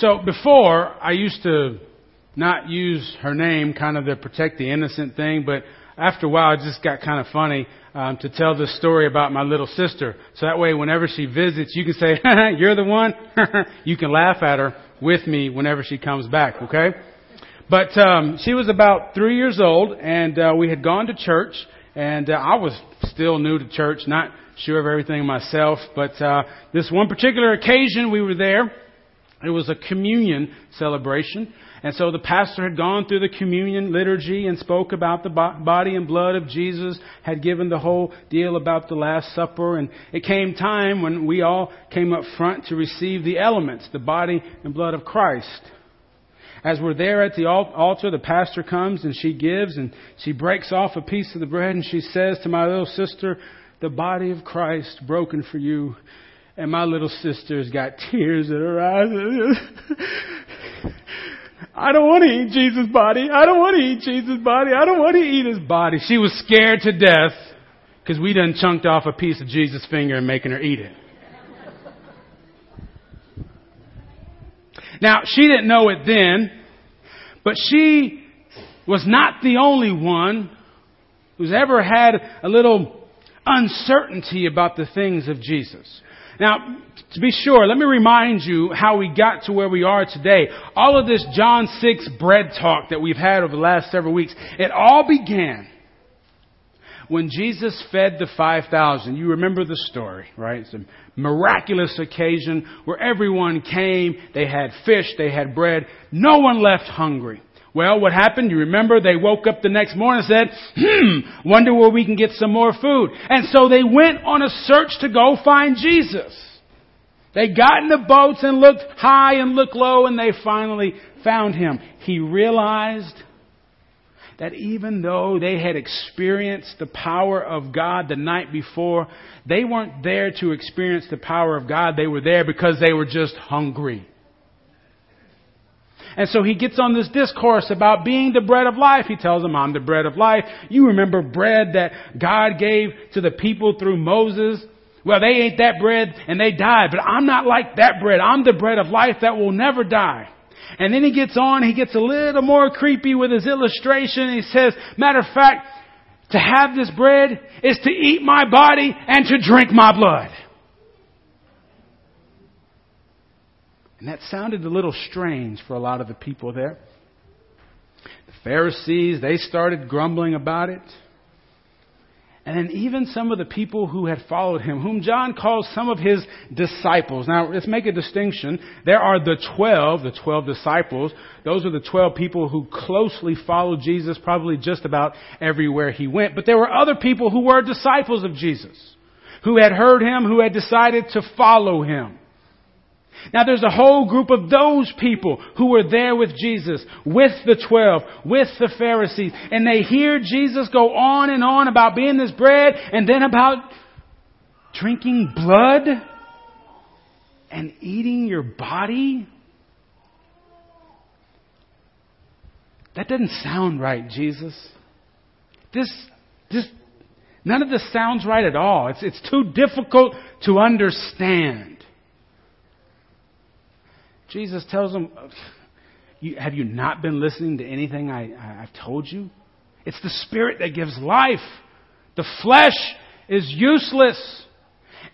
So before, I used to not use her name, kind of to protect the innocent thing, but after a while, it just got kind of funny um, to tell this story about my little sister. So that way, whenever she visits, you can say, "You're the one." you can laugh at her with me whenever she comes back. Okay? But um, she was about three years old, and uh, we had gone to church, and uh, I was still new to church, not sure of everything myself. But uh, this one particular occasion, we were there. It was a communion celebration. And so the pastor had gone through the communion liturgy and spoke about the body and blood of Jesus, had given the whole deal about the Last Supper. And it came time when we all came up front to receive the elements, the body and blood of Christ. As we're there at the altar, the pastor comes and she gives and she breaks off a piece of the bread and she says to my little sister, the body of Christ broken for you. And my little sister's got tears in her eyes. I don't want to eat Jesus' body. I don't want to eat Jesus' body. I don't want to eat his body. She was scared to death because we done chunked off a piece of Jesus' finger and making her eat it. Now, she didn't know it then, but she was not the only one who's ever had a little uncertainty about the things of Jesus. Now, to be sure, let me remind you how we got to where we are today. All of this John 6 bread talk that we've had over the last several weeks, it all began when Jesus fed the 5,000. You remember the story, right? It's a miraculous occasion where everyone came, they had fish, they had bread, no one left hungry. Well, what happened? You remember they woke up the next morning and said, hmm, wonder where we can get some more food. And so they went on a search to go find Jesus. They got in the boats and looked high and looked low and they finally found him. He realized that even though they had experienced the power of God the night before, they weren't there to experience the power of God. They were there because they were just hungry. And so he gets on this discourse about being the bread of life. He tells them, I'm the bread of life. You remember bread that God gave to the people through Moses. Well, they ate that bread and they died, but I'm not like that bread. I'm the bread of life that will never die. And then he gets on, he gets a little more creepy with his illustration. He says, matter of fact, to have this bread is to eat my body and to drink my blood. And that sounded a little strange for a lot of the people there. The Pharisees, they started grumbling about it. And then even some of the people who had followed him, whom John calls some of his disciples. Now, let's make a distinction. There are the twelve, the twelve disciples. Those are the twelve people who closely followed Jesus probably just about everywhere he went. But there were other people who were disciples of Jesus, who had heard him, who had decided to follow him. Now there's a whole group of those people who were there with Jesus, with the twelve, with the Pharisees, and they hear Jesus go on and on about being this bread and then about drinking blood and eating your body. That doesn't sound right, Jesus. This, this, none of this sounds right at all. It's, it's too difficult to understand. Jesus tells them, Have you not been listening to anything I, I've told you? It's the Spirit that gives life. The flesh is useless.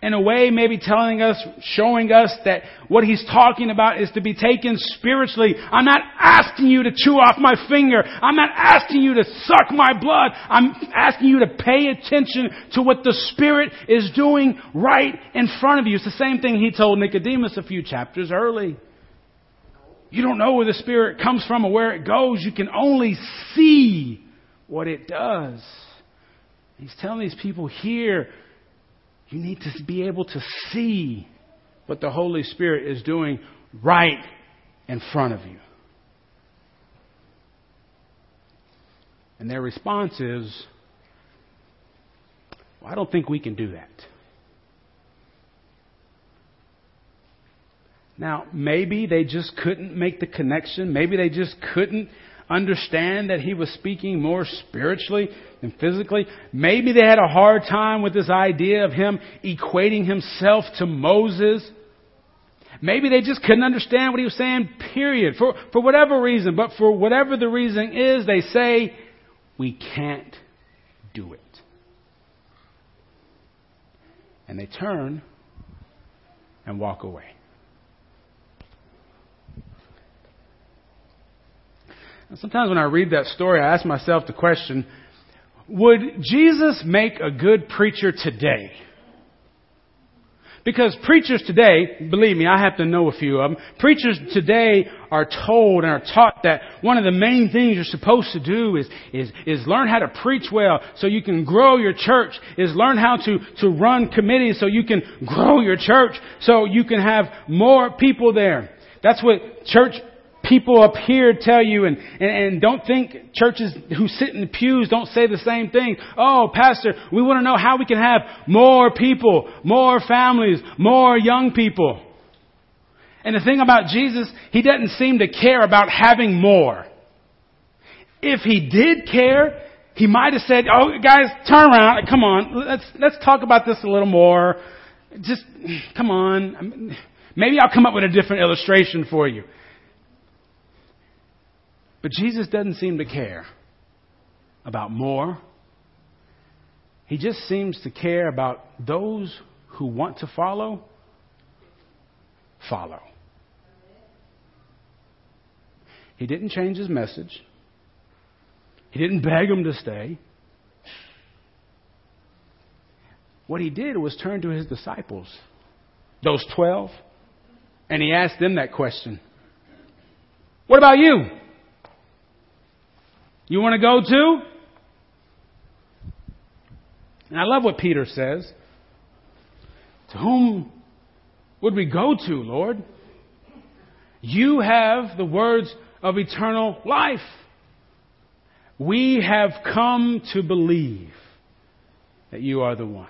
In a way, maybe telling us, showing us that what he's talking about is to be taken spiritually. I'm not asking you to chew off my finger. I'm not asking you to suck my blood. I'm asking you to pay attention to what the Spirit is doing right in front of you. It's the same thing he told Nicodemus a few chapters early. You don't know where the Spirit comes from or where it goes. You can only see what it does. He's telling these people here, you need to be able to see what the Holy Spirit is doing right in front of you. And their response is, well, I don't think we can do that. Now, maybe they just couldn't make the connection. Maybe they just couldn't understand that he was speaking more spiritually than physically. Maybe they had a hard time with this idea of him equating himself to Moses. Maybe they just couldn't understand what he was saying, period. For, for whatever reason. But for whatever the reason is, they say, we can't do it. And they turn and walk away. Sometimes when I read that story, I ask myself the question, would Jesus make a good preacher today? Because preachers today, believe me, I have to know a few of them. Preachers today are told and are taught that one of the main things you're supposed to do is, is, is learn how to preach well so you can grow your church, is learn how to, to run committees so you can grow your church, so you can have more people there. That's what church people up here tell you and, and, and, don't think churches who sit in the pews don't say the same thing. Oh, pastor, we want to know how we can have more people, more families, more young people. And the thing about Jesus, he doesn't seem to care about having more. If he did care, he might have said, "Oh, guys, turn around. Come on. Let's let's talk about this a little more. Just come on. Maybe I'll come up with a different illustration for you." But Jesus doesn't seem to care about more. He just seems to care about those who want to follow, follow. He didn't change his message. He didn't beg them to stay. What he did was turn to his disciples, those 12, and he asked them that question What about you? You want to go too? And I love what Peter says. To whom would we go to, Lord? You have the words of eternal life. We have come to believe that you are the one.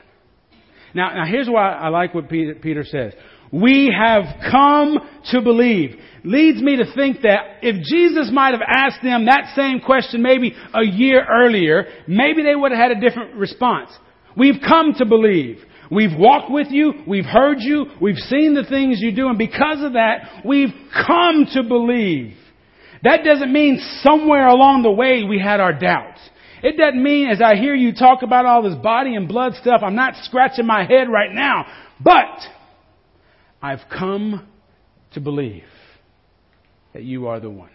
Now, now here's why I like what Peter says. We have come to believe. Leads me to think that if Jesus might have asked them that same question maybe a year earlier, maybe they would have had a different response. We've come to believe. We've walked with you. We've heard you. We've seen the things you do. And because of that, we've come to believe. That doesn't mean somewhere along the way we had our doubts. It doesn't mean as I hear you talk about all this body and blood stuff, I'm not scratching my head right now. But I've come to believe that you are the one.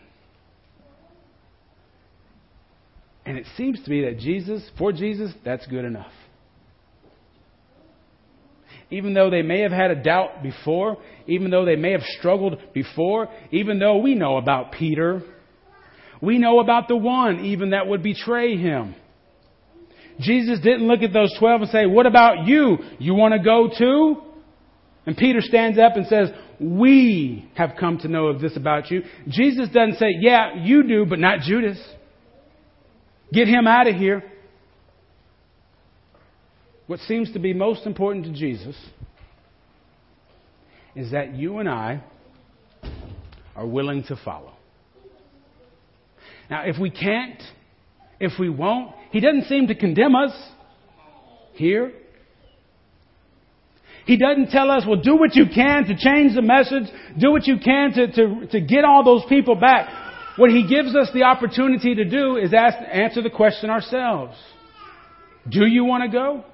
And it seems to me that Jesus, for Jesus, that's good enough. Even though they may have had a doubt before, even though they may have struggled before, even though we know about Peter, we know about the one even that would betray him. Jesus didn't look at those 12 and say, What about you? You want to go too? And Peter stands up and says, We have come to know of this about you. Jesus doesn't say, Yeah, you do, but not Judas. Get him out of here. What seems to be most important to Jesus is that you and I are willing to follow. Now, if we can't, if we won't, he doesn't seem to condemn us here. He doesn't tell us, well, do what you can to change the message, do what you can to, to, to get all those people back. What he gives us the opportunity to do is ask, answer the question ourselves. Do you want to go?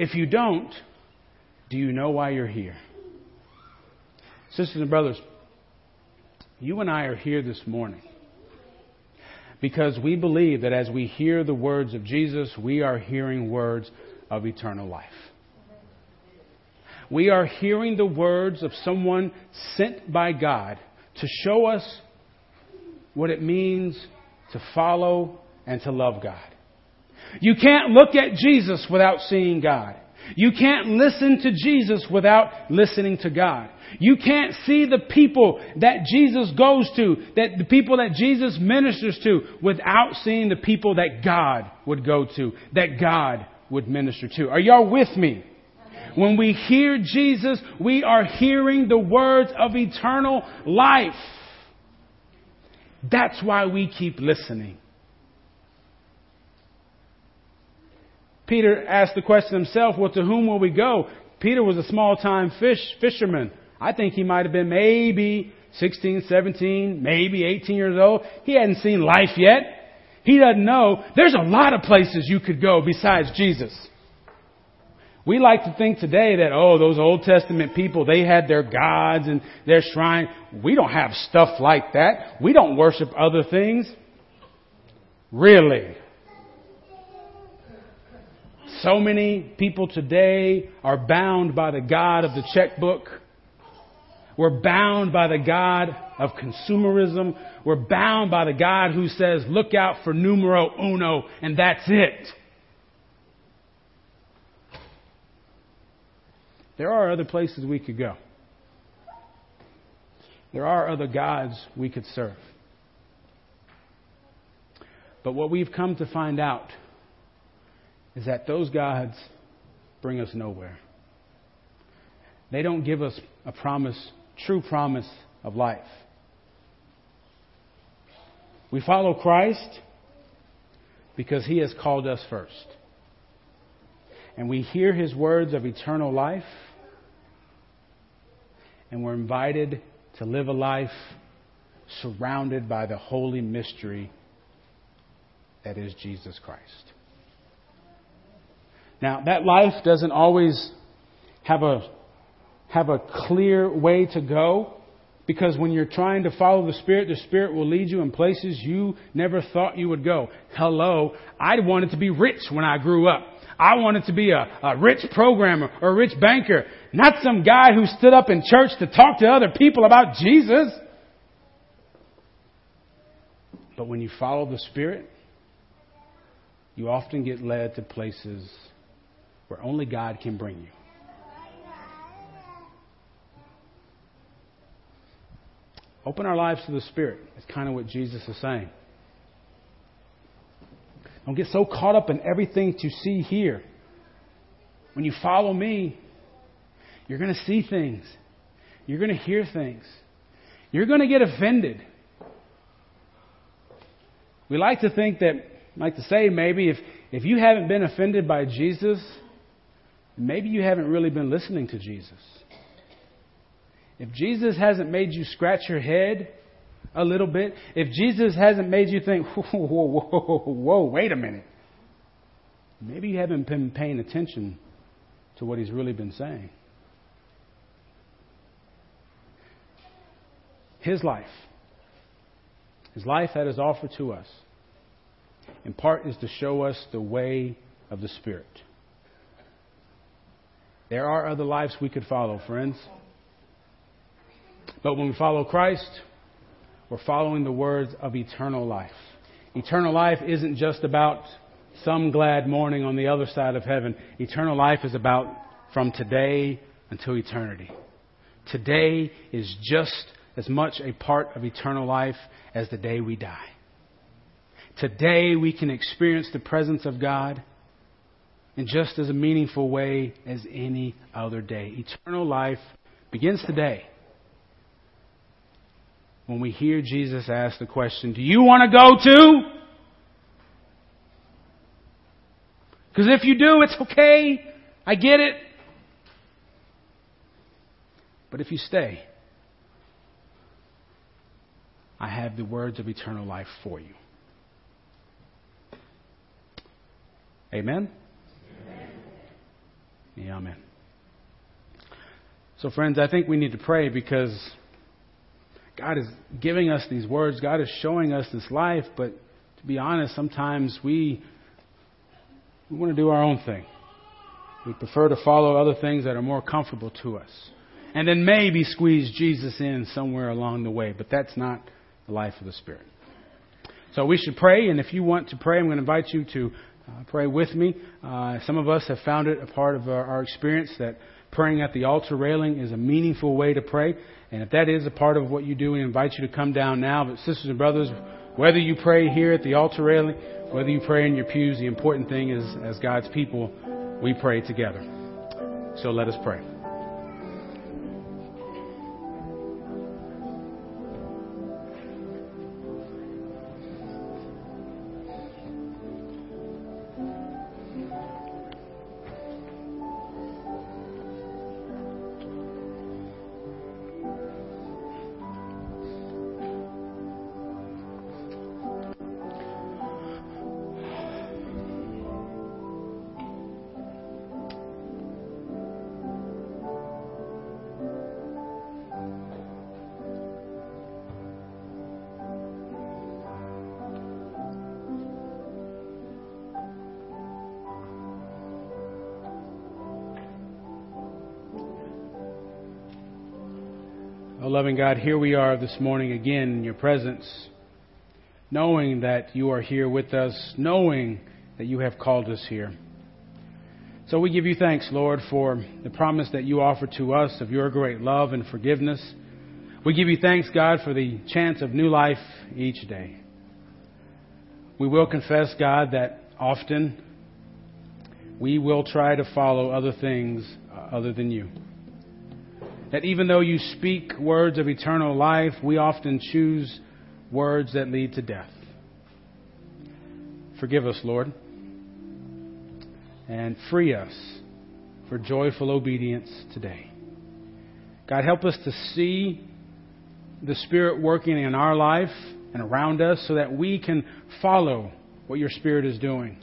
If you don't, do you know why you're here? Sisters and brothers, you and I are here this morning because we believe that as we hear the words of Jesus, we are hearing words of eternal life. We are hearing the words of someone sent by God to show us what it means to follow and to love God. You can't look at Jesus without seeing God. You can't listen to Jesus without listening to God. You can't see the people that Jesus goes to, that the people that Jesus ministers to, without seeing the people that God would go to, that God would minister to. Are y'all with me? When we hear Jesus, we are hearing the words of eternal life. That's why we keep listening. Peter asked the question himself, well, to whom will we go? Peter was a small time fish fisherman. I think he might have been maybe 16, 17, maybe 18 years old. He hadn't seen life yet. He doesn't know. There's a lot of places you could go besides Jesus. We like to think today that, oh, those Old Testament people, they had their gods and their shrine. We don't have stuff like that. We don't worship other things. Really. So many people today are bound by the God of the checkbook. We're bound by the God of consumerism. We're bound by the God who says, look out for numero uno, and that's it. There are other places we could go. There are other gods we could serve. But what we've come to find out is that those gods bring us nowhere. They don't give us a promise, true promise of life. We follow Christ because he has called us first. And we hear his words of eternal life and we're invited to live a life surrounded by the holy mystery that is Jesus Christ. Now, that life doesn't always have a, have a clear way to go because when you're trying to follow the Spirit, the Spirit will lead you in places you never thought you would go. Hello, I wanted to be rich when I grew up. I wanted to be a, a rich programmer or a rich banker, not some guy who stood up in church to talk to other people about Jesus. But when you follow the Spirit, you often get led to places where only God can bring you. Open our lives to the Spirit. It's kind of what Jesus is saying. Don't get so caught up in everything to see here. When you follow me, you're going to see things. You're going to hear things. You're going to get offended. We like to think that, like to say maybe, if, if you haven't been offended by Jesus, maybe you haven't really been listening to Jesus. If Jesus hasn't made you scratch your head a little bit, if Jesus hasn't made you think, whoa, whoa, whoa, whoa, wait a minute, maybe you haven't been paying attention to what he's really been saying. His life, his life that is offered to us, in part is to show us the way of the Spirit. There are other lives we could follow, friends. But when we follow Christ, we're following the words of eternal life. Eternal life isn't just about some glad morning on the other side of heaven. Eternal life is about from today until eternity. Today is just as much a part of eternal life as the day we die. Today we can experience the presence of God in just as a meaningful way as any other day. Eternal life begins today when we hear Jesus ask the question, Do you want to go too? Because if you do, it's okay. I get it. But if you stay, I have the words of eternal life for you. Amen. Yeah, amen. So, friends, I think we need to pray because God is giving us these words. God is showing us this life, but to be honest, sometimes we, we want to do our own thing. We prefer to follow other things that are more comfortable to us. And then maybe squeeze Jesus in somewhere along the way, but that's not the life of the Spirit. So we should pray, and if you want to pray, I'm going to invite you to uh, pray with me. Uh, some of us have found it a part of our, our experience that praying at the altar railing is a meaningful way to pray. And if that is a part of what you do, we invite you to come down now. But sisters and brothers, whether you pray here at the altar railing, whether you pray in your pews, the important thing is, as God's people, we pray together. So let us pray. Loving God, here we are this morning again in your presence, knowing that you are here with us, knowing that you have called us here. So we give you thanks, Lord, for the promise that you offer to us of your great love and forgiveness. We give you thanks, God, for the chance of new life each day. We will confess, God, that often we will try to follow other things uh, other than you that even though you speak words of eternal life, we often choose words that lead to death. Forgive us, Lord, and free us for joyful obedience today. God, help us to see the Spirit working in our life and around us so that we can follow what your Spirit is doing.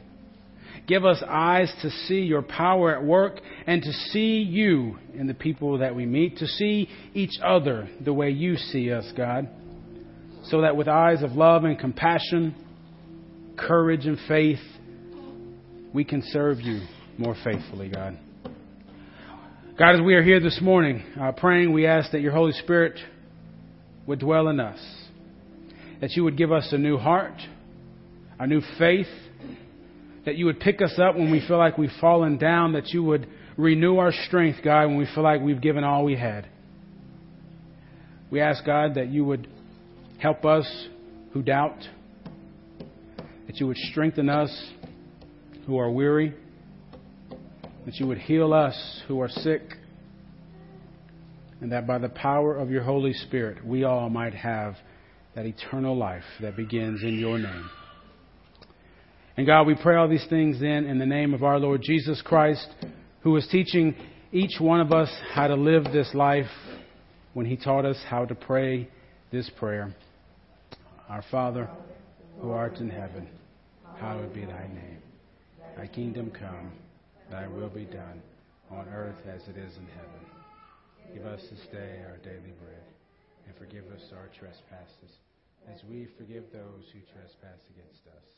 Give us eyes to see your power at work and to see you in the people that we meet, to see each other the way you see us, God. So that with eyes of love and compassion, courage and faith, we can serve you more faithfully, God. God, as we are here this morning uh, praying, we ask that your Holy Spirit would dwell in us, that you would give us a new heart, a new faith, that you would pick us up when we feel like we've fallen down, that you would renew our strength, God, when we feel like we've given all we had. We ask, God, that you would help us who doubt, that you would strengthen us who are weary, that you would heal us who are sick, and that by the power of your Holy Spirit, we all might have that eternal life that begins in your name. And God, we pray all these things then in the name of our Lord Jesus Christ, who was teaching each one of us how to live this life when he taught us how to pray this prayer. Our Father, who art in heaven, hallowed be thy name. Thy kingdom come, thy will be done, on earth as it is in heaven. Give us this day our daily bread, and forgive us our trespasses, as we forgive those who trespass against us